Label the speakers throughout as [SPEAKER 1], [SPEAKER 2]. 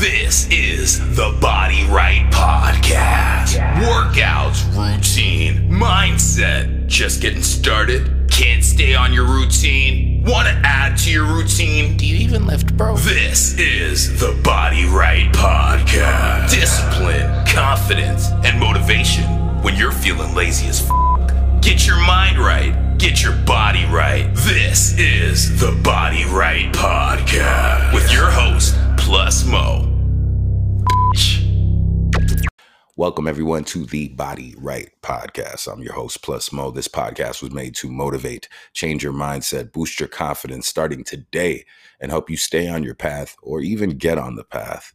[SPEAKER 1] This is the Body Right Podcast. Workouts, routine, mindset. Just getting started? Can't stay on your routine? Want to add to your routine?
[SPEAKER 2] Do you even lift, bro?
[SPEAKER 1] This is the Body Right Podcast. Discipline, confidence, and motivation when you're feeling lazy as f. Get your mind right. Get your body right. This is the Body Right Podcast with your host, Plus Mo.
[SPEAKER 2] Welcome, everyone, to the Body Right Podcast. I'm your host, Plus Mo. This podcast was made to motivate, change your mindset, boost your confidence starting today, and help you stay on your path or even get on the path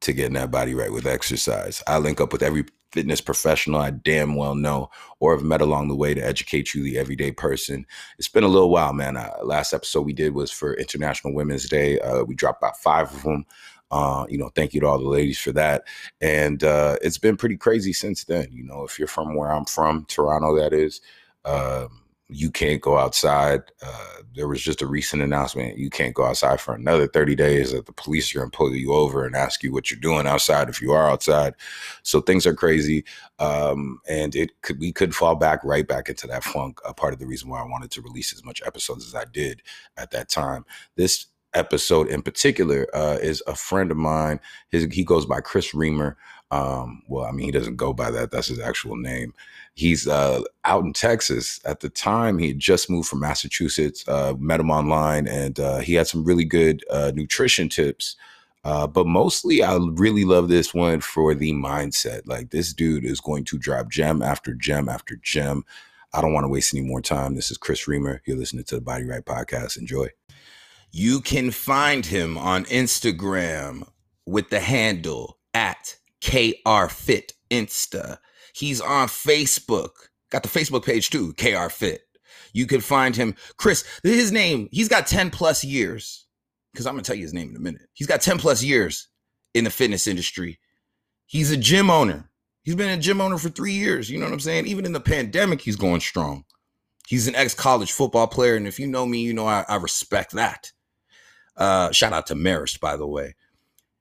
[SPEAKER 2] to getting that body right with exercise. I link up with every fitness professional I damn well know or have met along the way to educate you, the everyday person. It's been a little while, man. Uh, last episode we did was for International Women's Day. Uh, we dropped about five of them. Uh, you know, thank you to all the ladies for that. And uh, it's been pretty crazy since then. You know, if you're from where I'm from, Toronto, that is, um, you can't go outside. Uh, there was just a recent announcement you can't go outside for another 30 days that the police are going to pull you over and ask you what you're doing outside if you are outside so things are crazy um, and it could we could fall back right back into that funk a part of the reason why i wanted to release as much episodes as i did at that time this episode in particular uh, is a friend of mine his he goes by Kris Reimer um, well i mean he doesn't go by that that's his actual name He's uh, out in Texas. At the time, he had just moved from Massachusetts, uh, met him online, and uh, he had some really good uh, nutrition tips. Uh, but mostly, I really love this one for the mindset. Like, this dude is going to drop gem after gem after gem. I don't want to waste any more time. This is Kris Reimer. You're listening to the Body Right Podcast. Enjoy. You can find him on Instagram with the handle at KRFit Insta. He's on Facebook. Got the Facebook page too, KRFit. You can find him. Chris, his name, he's got 10 plus years. Because I'm going to tell you his name in a minute. He's got 10 plus years in the fitness industry. He's a gym owner. He's been a gym owner for three years. You know what I'm saying? Even in the pandemic, he's going strong. He's an ex college football player. And if you know me, you know I, I respect that. Uh, shout out to Marist, by the way.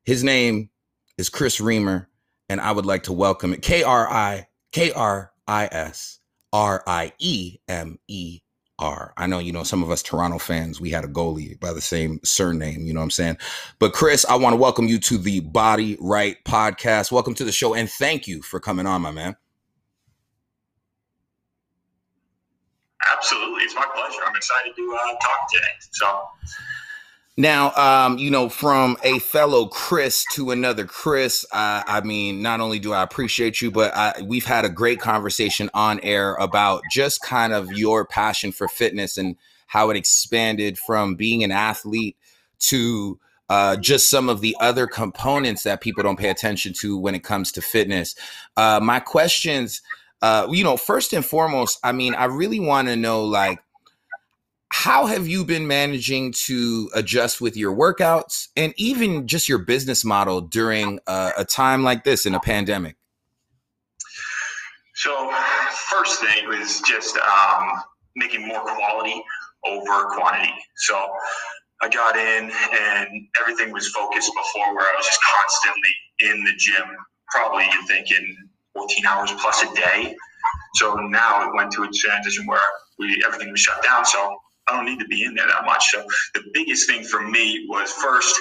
[SPEAKER 2] His name is Kris Reimer and I would like to welcome it. K R I K R I S R I E M E R. I know, you know, some of us Toronto fans, we had a goalie by the same surname, you know what I'm saying? But Chris, I want to welcome you to the Body Right podcast. Welcome to the show and thank you for coming on, my man.
[SPEAKER 3] Absolutely. It's my pleasure. I'm excited to uh, talk today. So,
[SPEAKER 2] now, um, you know, from a fellow Chris to another Chris, I mean, not only do I appreciate you, but I, we've had a great conversation on air about just kind of your passion for fitness and how it expanded from being an athlete to uh, just some of the other components that people don't pay attention to when it comes to fitness. Uh, my questions, uh, you know, first and foremost, I mean, I really want to know, like, how have you been managing to adjust with your workouts and even just your business model during a, a time like this in a pandemic?
[SPEAKER 3] So, first thing was just um, making more quality over quantity. So, I got in and everything was focused before where I was just constantly in the gym, probably you're thinking 14 hours plus a day. So now it went to a transition where we everything was shut down. So I don't need to be in there that much. So the biggest thing for me was first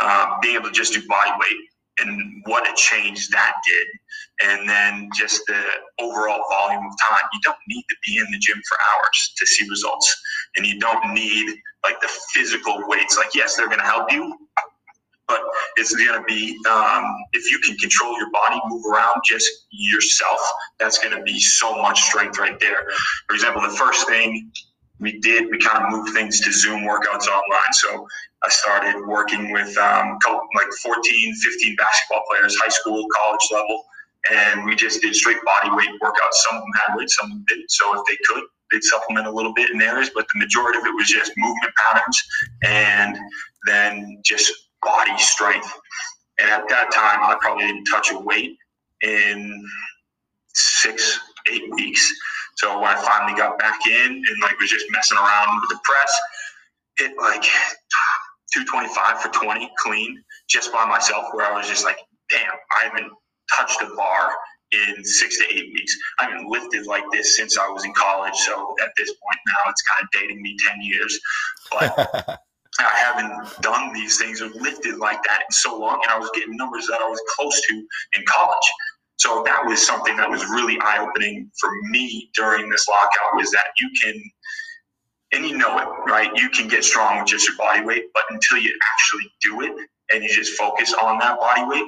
[SPEAKER 3] uh, being able to just do body weight and what a change that did. And then just the overall volume of time. You don't need to be in the gym for hours to see results. And you don't need like the physical weights. Like, yes, they're going to help you, but it's going to be um, if you can control your body, move around just yourself, that's going to be so much strength right there. For example, the first thing we did, we kind of moved things to Zoom workouts online. So I started working with um, like 14, 15 basketball players, high school, college level, and we just did straight body weight workouts. Some of them had weight, some of them didn't. So if they could, they'd supplement a little bit in areas, but the majority of it was just movement patterns and then just body strength. And at that time, I probably didn't touch a weight in six, eight weeks. So when I finally got back in and like was just messing around with the press, hit like 225 for 20 clean just by myself, where I was just like, damn, I haven't touched a bar in six to eight weeks. I haven't lifted like this since I was in college. So at this point now, it's kind of dating me 10 years. But I haven't done these things or lifted like that in so long. And I was getting numbers that I was close to in college. So that was something that was really eye opening for me during this lockout was that you can, and you know it, right? You can get strong with just your body weight, but until you actually do it and you just focus on that body weight,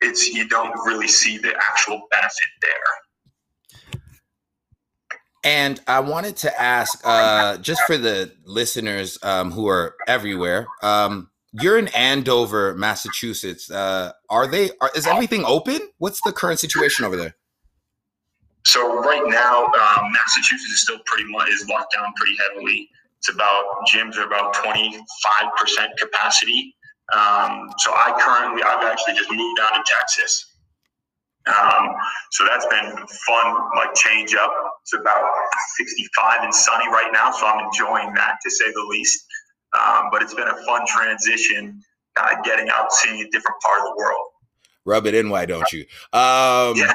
[SPEAKER 3] it's you don't really see the actual benefit there.
[SPEAKER 2] And I wanted to ask, uh, just for the listeners um, who are everywhere, um, you're in Andover, Massachusetts. Uh, are they? Are, is everything open? What's the current situation over there?
[SPEAKER 3] So right now, um, Massachusetts is still pretty much is locked down pretty heavily. It's about gyms are about twenty five percent capacity. Um, so I currently, I've actually just moved down to Texas. Um, so that's been fun, like change up. It's about 65 and sunny right now, so I'm enjoying that to say the least. Um, but it's been a fun transition, kind of getting out, seeing a different part of the world.
[SPEAKER 2] Rub it in, why don't you? Um,
[SPEAKER 3] yeah,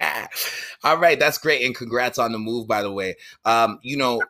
[SPEAKER 2] all right, that's great, and congrats on the move, by the way. Um, you know,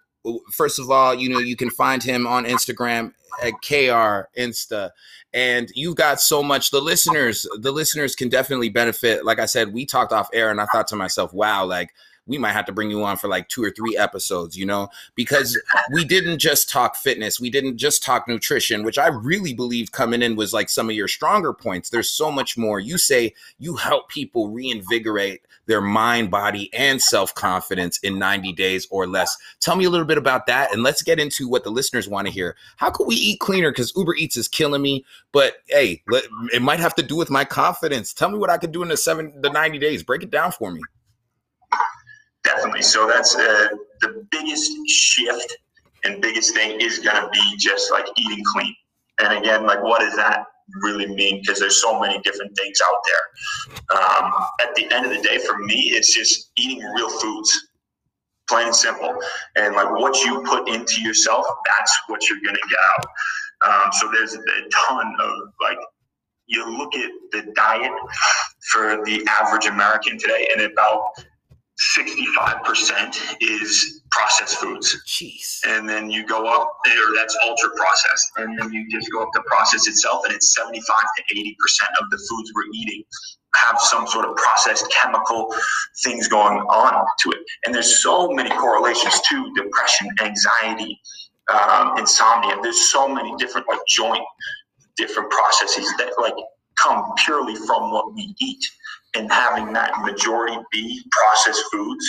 [SPEAKER 2] first of all, you know, you can find him on Instagram at KR Insta. And you've got so much. The listeners, the listeners can definitely benefit. Like I said, we talked off air, and I thought to myself, wow, like we might have to bring you on for like two or three episodes, you know, because we didn't just talk fitness, we didn't just talk nutrition, which I really believe coming in was like some of your stronger points. There's so much more. You say you help people reinvigorate their mind, body, and self confidence in 90 days or less. Tell me a little bit about that, and let's get into what the listeners want to hear. How can we eat cleaner? Because Uber Eats is killing me, but hey, it might have to do with my confidence. Tell me what I could do in the seven, the 90 days. Break it down for me.
[SPEAKER 3] Definitely. So that's uh, the biggest shift and biggest thing is going to be just like eating clean. And again, like what does that really mean? Because there's so many different things out there. Um, at the end of the day, for me, it's just eating real foods, plain and simple. And like what you put into yourself, that's what you're going to get out. Um, so there's a ton of like you look at the diet for the average American today, and about 65% is processed foods.
[SPEAKER 2] Jeez.
[SPEAKER 3] And then you go up there, that's ultra processed. And then you just go up to process itself, and it's 75 to 80% of the foods we're eating have some sort of processed chemical things going on to it. And there's so many correlations to depression, anxiety, um, insomnia. There's so many different like joint different processes that like come purely from what we eat and having that majority be processed foods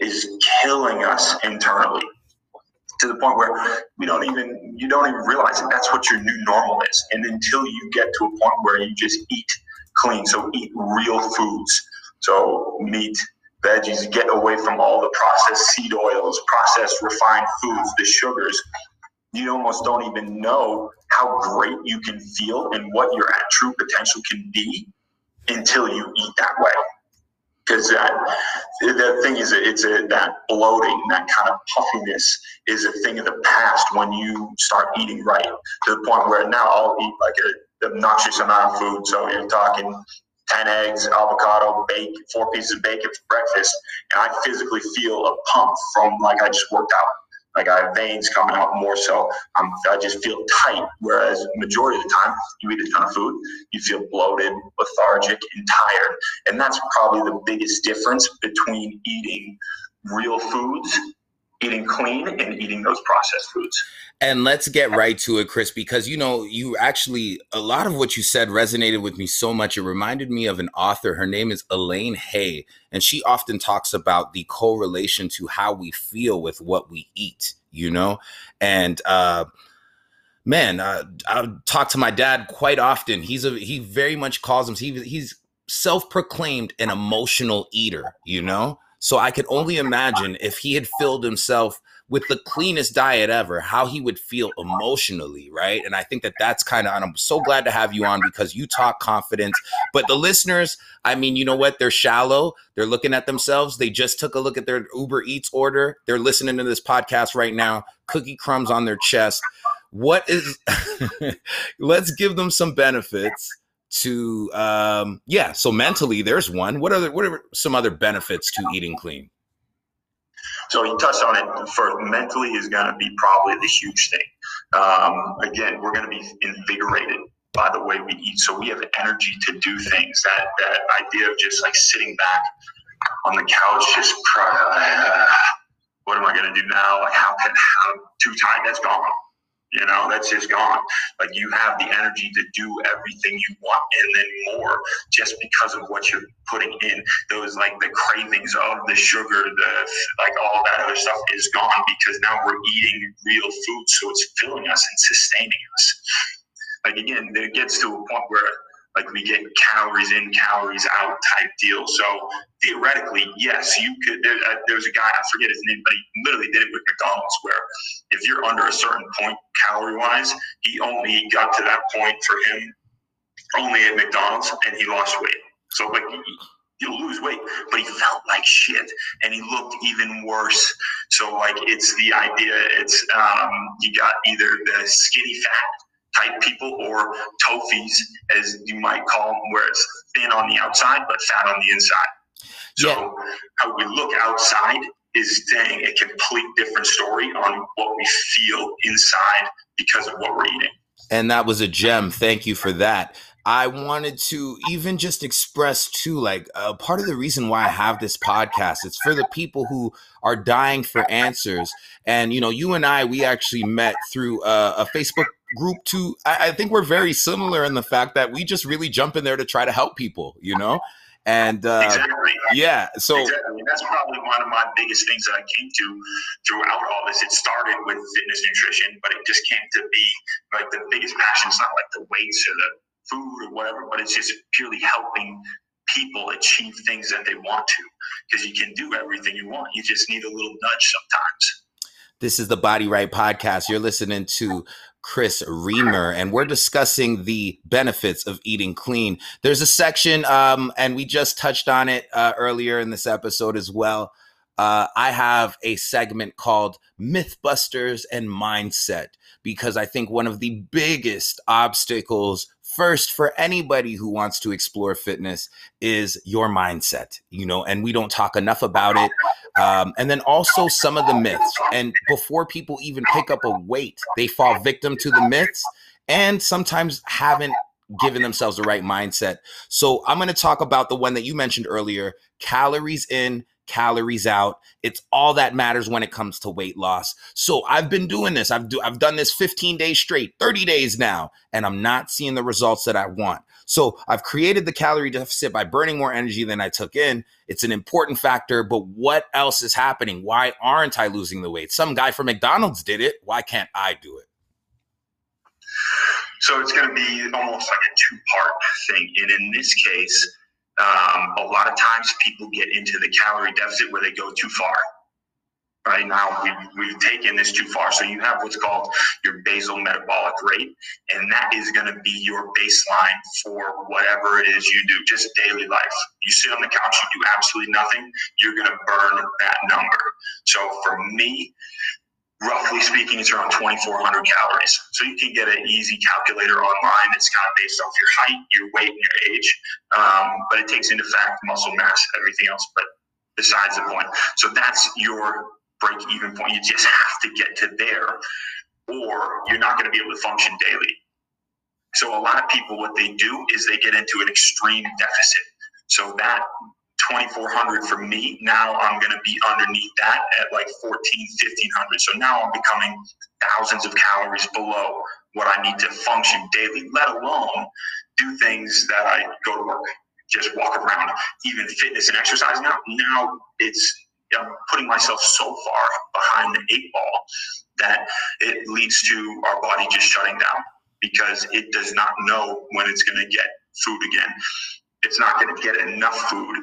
[SPEAKER 3] is killing us internally to the point where we don't even you don't even realize that that's what your new normal is. And until you get to a point where you just eat clean so eat real foods. So meat veggies get away from all the processed seed oils processed refined foods the sugars. You almost don't even know how great you can feel and what your true potential can be until you eat that way. Because that the thing is, it's a that bloating, that kind of puffiness is a thing of the past when you start eating right to the point where now I'll eat like a obnoxious amount of food. So you're talking 10 eggs, avocado, bake, four pieces of bacon for breakfast, and I physically feel a pump from like I just worked out. Like I have veins coming out more so. I just feel tight. Whereas majority of the time, you eat a ton of food, you feel bloated, lethargic, and tired. And that's probably the biggest difference between eating real foods, eating clean, and eating those processed foods.
[SPEAKER 2] And let's get right to it, Chris, because you know, you actually, a lot of what you said resonated with me so much. It reminded me of an author. Her name is Elaine Hay, and she often talks about the correlation to how we feel with what we eat, you know? And, uh, man, uh, I talk to my dad quite often. He's a, he very much calls him, he, he's self proclaimed an emotional eater, you know? So I could only imagine if he had filled himself with the cleanest diet ever, how he would feel emotionally, right? And I think that that's kind of, and I'm so glad to have you on because you talk confidence. But the listeners, I mean, you know what? They're shallow. They're looking at themselves. They just took a look at their Uber Eats order. They're listening to this podcast right now, cookie crumbs on their chest. what is let's give them some benefits to um yeah so mentally there's one. What are the, what are some other benefits to eating clean?
[SPEAKER 3] So you touched on it. First mentally is going to be probably the huge thing. Um, again we're going to be invigorated by the way we eat. So we have energy to do things. That that idea of just like sitting back on the couch just uh, what am i going to do now? Like how can how too tired? That's gone you know, that's just gone. Like you have the energy to do everything you want and then more just because of what you're putting in. Those like the cravings of the sugar, the like all that other stuff is gone because now we're eating real food. So it's filling us and sustaining us. Like again, it gets to a point where like we get calories in, calories out type deal. So theoretically, yes, you could. There, uh, there's a guy I forget his name, but he literally did it with McDonald's, where if you're under a certain point calorie wise, he only got to that point for him only at McDonald's, and he lost weight. So like. He'll lose weight, but he felt like shit, and he looked even worse. So, like, it's the idea. It's um, you got either the skinny fat type people or TOFIs, as you might call them, where it's thin on the outside but fat on the inside. So yeah. how we look outside is saying a complete different story on what we feel inside because of what we're eating.
[SPEAKER 2] And that was a gem. Thank you for that. I wanted to even just express too, like uh, part of the reason why I have this podcast. It's for the people who are dying for answers. And you know, you and I, we actually met through uh, a Facebook group. To I, I think we're very similar in the fact that we just really jump in there to try to help people. You know, and uh, exactly. yeah, so
[SPEAKER 3] exactly. that's probably one of my biggest things that I came to throughout all this. It started with fitness nutrition, but it just came to be like the biggest passion. It's not like the weights or the food or whatever, but it's just purely helping people achieve things that they want to because you can do everything you want. You just need a little nudge sometimes.
[SPEAKER 2] This is the Body Right podcast. You're listening to Kris Reimer, and we're discussing the benefits of eating clean. There's a section, um, and we just touched on it uh, earlier in this episode as well. Uh, I have a segment called Mythbusters and Mindset because I think one of the biggest obstacles first for anybody who wants to explore fitness is your mindset you know and we don't talk enough about it. Um, and then also some of the myths and before people even pick up a weight they fall victim to the myths and sometimes haven't given themselves the right mindset. So i'm going to talk about the one that you mentioned earlier calories in calories out. It's all that matters when it comes to weight loss. So I've been doing this. I've do, I've done this 15 days straight, 30 days now, and I'm not seeing the results that I want. So I've created the calorie deficit by burning more energy than I took in. It's an important factor, but what else is happening? Why aren't I losing the weight? Some guy from McDonald's did it. Why can't I do it?
[SPEAKER 3] So it's going to be almost like a two part thing. And in this case, um, a lot of times people get into the calorie deficit where they go too far. Right now, we've, we've taken this too far. So you have what's called your basal metabolic rate, and that is going to be your baseline for whatever it is you do, just daily life. You sit on the couch, you do absolutely nothing, you're going to burn that number. So for me, roughly speaking, it's around 2,400 calories. So you can get an easy calculator online. It's kind of based off your height, your weight, and your age. Um, but it takes into fact muscle mass, everything else. But besides the point, so that's your break even point. You just have to get to there, or you're not going to be able to function daily. So a lot of people, what they do is they get into an extreme deficit. So that 2400 for me. Now I'm going to be underneath that at like 14, 1500. So now I'm becoming thousands of calories below what I need to function daily, let alone do things that I go to work, just walk around, even fitness and exercise. Now, now it's I'm putting myself so far behind the eight ball that it leads to our body just shutting down because it does not know when it's going to get food again it's not going to get enough food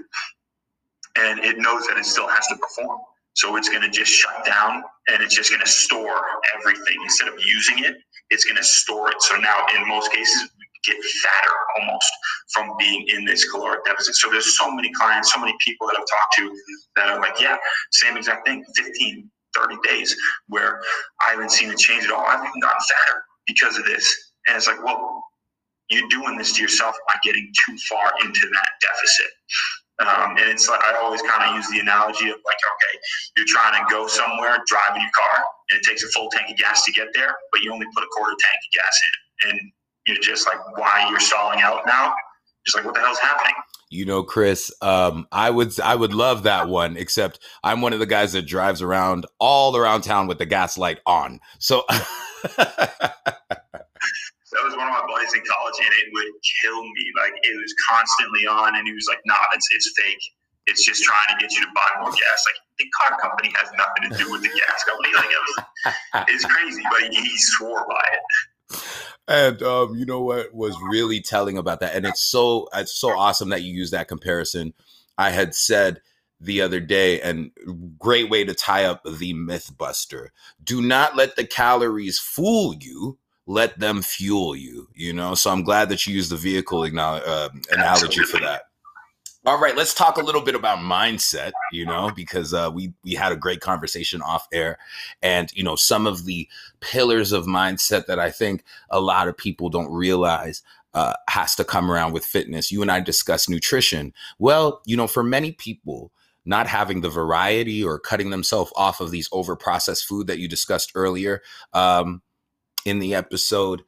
[SPEAKER 3] and it knows that it still has to perform. So it's going to just shut down and it's just going to store everything instead of using it. It's going to store it. So now, in most cases, we get fatter almost from being in this caloric deficit. So there's so many clients, so many people that I've talked to that are like, yeah, same exact thing, 15, 30 days where I haven't seen a change at all. I've even gotten fatter because of this. And it's like, well, you're doing this to yourself by getting too far into that deficit. Um, and it's like I always kind of use the analogy of like, okay, you're trying to go somewhere, driving your car, and it takes a full tank of gas to get there, but you only put a quarter tank of gas in, and you're just like, why you're stalling out now? Just like, what the hell's happening?
[SPEAKER 2] You know, Chris, um, I would I would love that one, except I'm one of the guys that drives around all around town with the gas light on. So
[SPEAKER 3] that was one of my buddies in college, and it would kill me. Like it was constantly on, and he was like, "Nah, it's it's fake. It's just trying to get you to buy more gas." Like the car company has nothing to do with the gas company. Like it was, it's crazy, but he, he swore by it.
[SPEAKER 2] And um, you know what was really telling about that, and it's so it's so awesome that you use that comparison. I had said the other day, and great way to tie up the myth buster. Do not let the calories fool you. Let them fuel you. You know. So I'm glad that you used the vehicle uh, analogy for that. All right, let's talk a little bit about mindset, you know, because uh, we we had a great conversation off air, and you know some of the pillars of mindset that I think a lot of people don't realize uh, has to come around with fitness. You and I discussed nutrition. Well, you know, for many people, not having the variety or cutting themselves off of these over processed food that you discussed earlier um, in the episode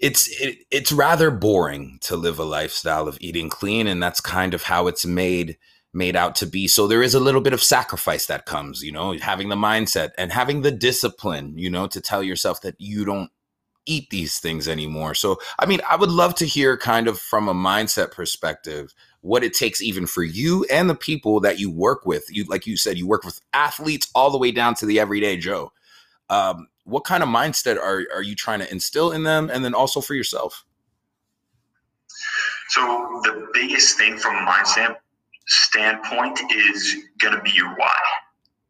[SPEAKER 2] it's it, it's rather boring to live a lifestyle of eating clean and that's kind of how it's made made out to be. So there is a little bit of sacrifice that comes you know having the mindset and having the discipline you know to tell yourself that you don't eat these things anymore. So i mean i would love to hear kind of from a mindset perspective what it takes even for you and the people that you work with. You like you said you work with athletes all the way down to the everyday joe. Um, what kind of mindset are, are you trying to instill in them and then also for yourself?
[SPEAKER 3] So the biggest thing from a mindset standpoint is going to be your why.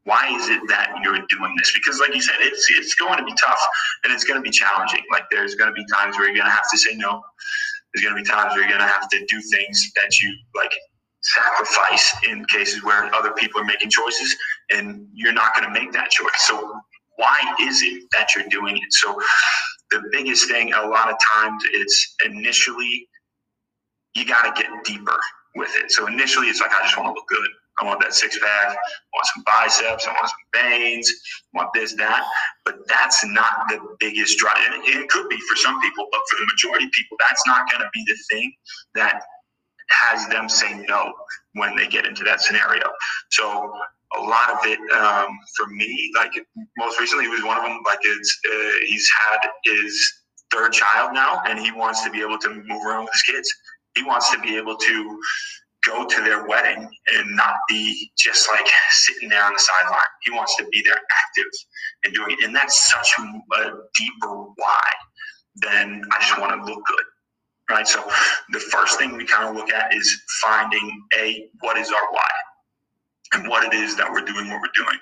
[SPEAKER 3] Why is it that you're doing this? Because like you said it's it's going to be tough and it's going to be challenging. Like there's going to be times where you're going to have to say no. There's going to be times where you're going to have to do things that you like sacrifice in cases where other people are making choices and you're not going to make that choice. So why is it that you're doing it? So the biggest thing, a lot of times, it's initially you got to get deeper with it. So initially, it's like I just want to look good. I want that six pack. I want some biceps. I want some veins. I want this, that. But that's not the biggest drive. And it could be for some people, but for the majority of people, that's not going to be the thing that has them say no when they get into that scenario. So a lot of it um, for me, like most recently, he was one of them. Like it's uh, he's had his third child now, and he wants to be able to move around with his kids. He wants to be able to go to their wedding and not be just like sitting there on the sideline. He wants to be there active and doing it, and that's such a deeper why than I just want to look good right? So the first thing we kind of look at is finding a what is our why and what it is that we're doing what we're doing.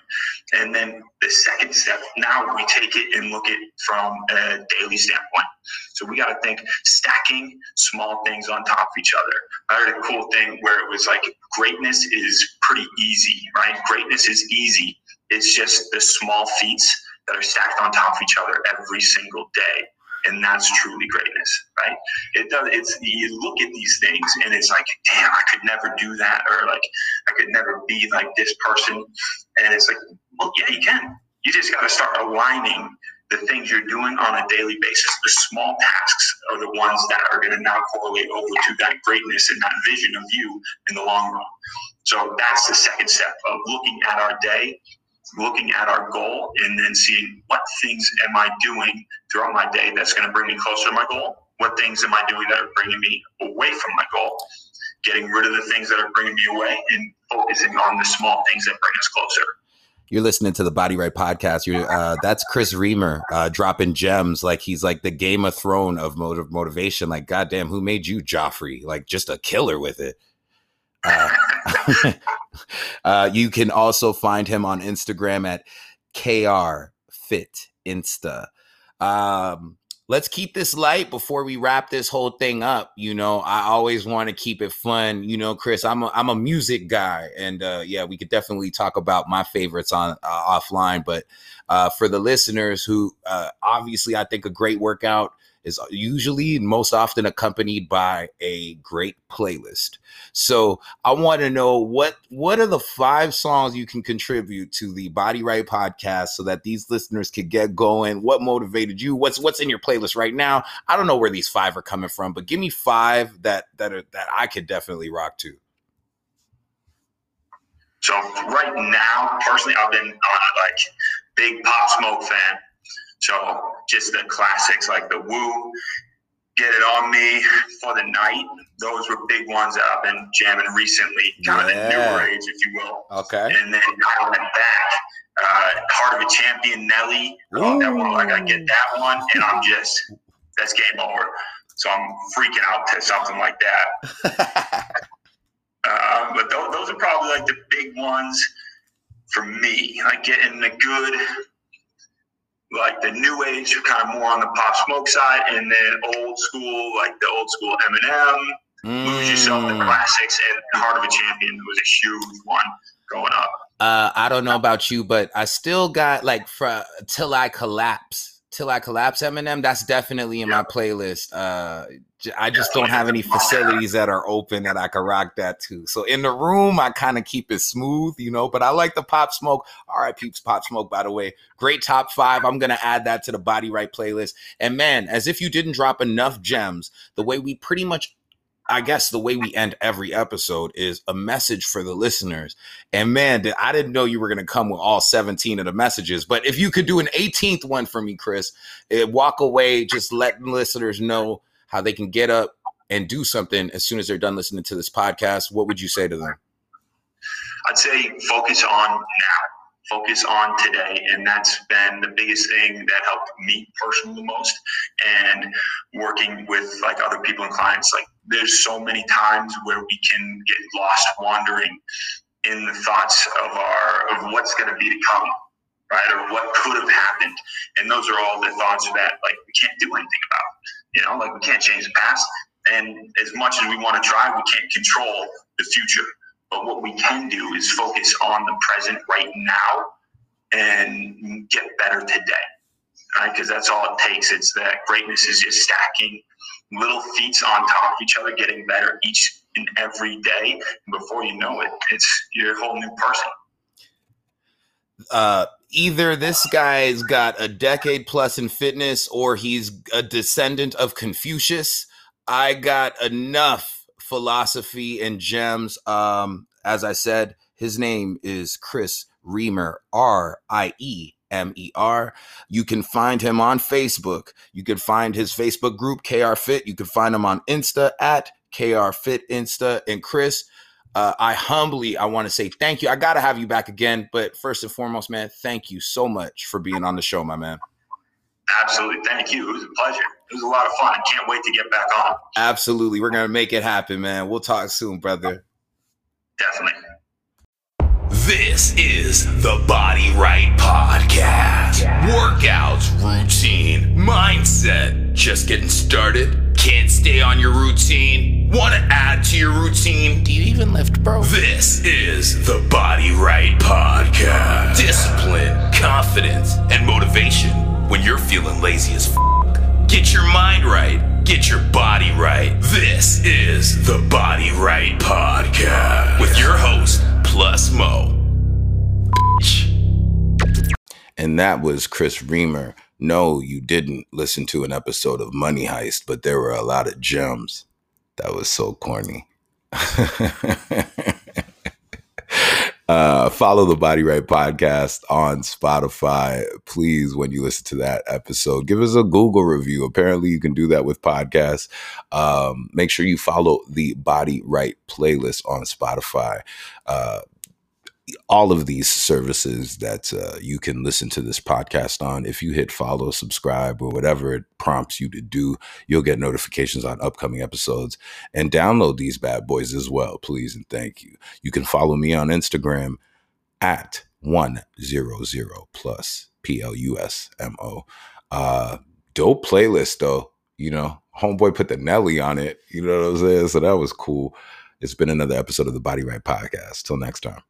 [SPEAKER 3] And then the second step, now we take it and look at from a daily standpoint. So we got to think stacking small things on top of each other. I heard a cool thing where it was like greatness is pretty easy, right? Greatness is easy. It's just the small feats that are stacked on top of each other every single day and that's truly greatness, right? It does. It's you look at these things and it's like, damn, I could never do that, or like I could never be like this person, and it's like, well, yeah, you can. You just got to start aligning the things you're doing on a daily basis. The small tasks are the ones that are going to now correlate over to that greatness and that vision of you in the long run. So that's the second step of looking at our day looking at our goal and then seeing what things am I doing throughout my day that's going to bring me closer to my goal? What things am I doing that are bringing me away from my goal? Getting rid of the things that are bringing me away and focusing on the small things that bring us closer.
[SPEAKER 2] You're listening to the Body Right podcast. You're, uh, that's Kris Reimer uh, dropping gems like he's like the Game of Throne of motiv- motivation. Like, goddamn, who made you Joffrey? Like, just a killer with it. Uh, uh, you can also find him on Instagram at KR Fit Insta. Um, let's keep this light before we wrap this whole thing up. You know, I always want to keep it fun. You know, Chris, I'm a, I'm a music guy, and uh, yeah, we could definitely talk about my favorites on uh, offline. But uh, for the listeners who uh, obviously, I think a great workout is usually most often accompanied by a great playlist. So I want to know what what are the five songs you can contribute to the Body Right podcast so that these listeners could get going. What motivated you? What's what's in your playlist right now? I don't know where these five are coming from, but give me five that that are that I could definitely rock to.
[SPEAKER 3] So right now, personally, I've been a like big Pop Smoke fan. So just the classics like the Woo, Get It On Me for the Night. Those were big ones that I've been jamming recently, kind yeah. of the newer age, if you will.
[SPEAKER 2] Okay.
[SPEAKER 3] And then I went back. Uh, Heart of a Champion, Nelly. I love that one. Like I get that one, and I'm just that's game over. So I'm freaking out to something like that. uh, but those, those are probably like the big ones for me. Like getting the good like the new age, kind of more on the pop smoke side, and then old school, like the old school Eminem, mm. Lose Yourself, the classics, and Heart of a Champion was a huge one growing up.
[SPEAKER 2] Uh, I don't know about you, but I still got like for till I collapse Till I Collapse Eminem, that's definitely in my playlist. Uh, I just don't have any facilities that are open that I can rock that to. So in the room, I kind of keep it smooth, you know, but I like the Pop Smoke. All right, peeps, Pop Smoke, by the way. Great top five. I'm to add that to the Body Right playlist. And man, as if you didn't drop enough gems, the way we pretty much I guess the way we end every episode is a message for the listeners. And man, I didn't know you were going to come with all 17 of the messages. But if you could do an 18th one for me, Chris, eh, walk away, just letting listeners know how they can get up and do something as soon as they're done listening to this podcast, what would you say to them?
[SPEAKER 3] I'd say focus on now focus on today. And that's been the biggest thing that helped me personally the most. And working with like other people and clients, like there's so many times where we can get lost wandering in the thoughts of our of what's going to be to come right or what could have happened and those are all the thoughts that like we can't do anything about you know like we can't change the past and as much as we want to try we can't control the future but what we can do is focus on the present right now and get better today right because that's all it takes it's that greatness is just stacking little feats on top of each other, getting better each and every day. And before you know it, it's you're a whole new person.
[SPEAKER 2] Uh, either this guy's got a decade plus in fitness or he's a descendant of Confucius. I got enough philosophy and gems. Um, as I said, his name is Kris Reimer, R I E M E R. You can find him on Facebook. You can find his Facebook group, KR Fit. You can find him on Insta at KR Fit Insta. And Chris, uh, I humbly, I want to say thank you. I got to have you back again. But first and foremost, man, thank you so much for being on the show, my man.
[SPEAKER 3] Absolutely. Thank you. It was a pleasure. It was a lot of fun. I can't wait to get back on.
[SPEAKER 2] Absolutely. We're going to make it happen, man. We'll talk soon, brother.
[SPEAKER 3] Definitely.
[SPEAKER 1] This is the Body Right Podcast. Workouts, routine, mindset. Just getting started? Can't stay on your routine? Want to add to your routine?
[SPEAKER 2] Do you even lift, bro?
[SPEAKER 1] This is the Body Right Podcast. Discipline, confidence, and motivation when you're feeling lazy as f. Get your mind right. Get your body right. This is the Body Right Podcast with your host, Plus Mo.
[SPEAKER 2] And that was Kris Reimer. No, you didn't listen to an episode of Money Heist, but there were a lot of gems. That was so corny. uh, follow the Body Right podcast on Spotify. Please, when you listen to that episode, give us a Google review. Apparently, you can do that with podcasts. Um, make sure you follow the Body Right playlist on Spotify. Uh, all of these services that uh, you can listen to this podcast on. If you hit follow, subscribe, or whatever it prompts you to do, you'll get notifications on upcoming episodes and download these bad boys as well, please and thank you. You can follow me on Instagram at 100 plus P L U S M O. Uh, dope playlist though. You know, homeboy put the Nelly on it. You know what I'm saying? So that was cool. It's been another episode of the Body Right Podcast. Till next time.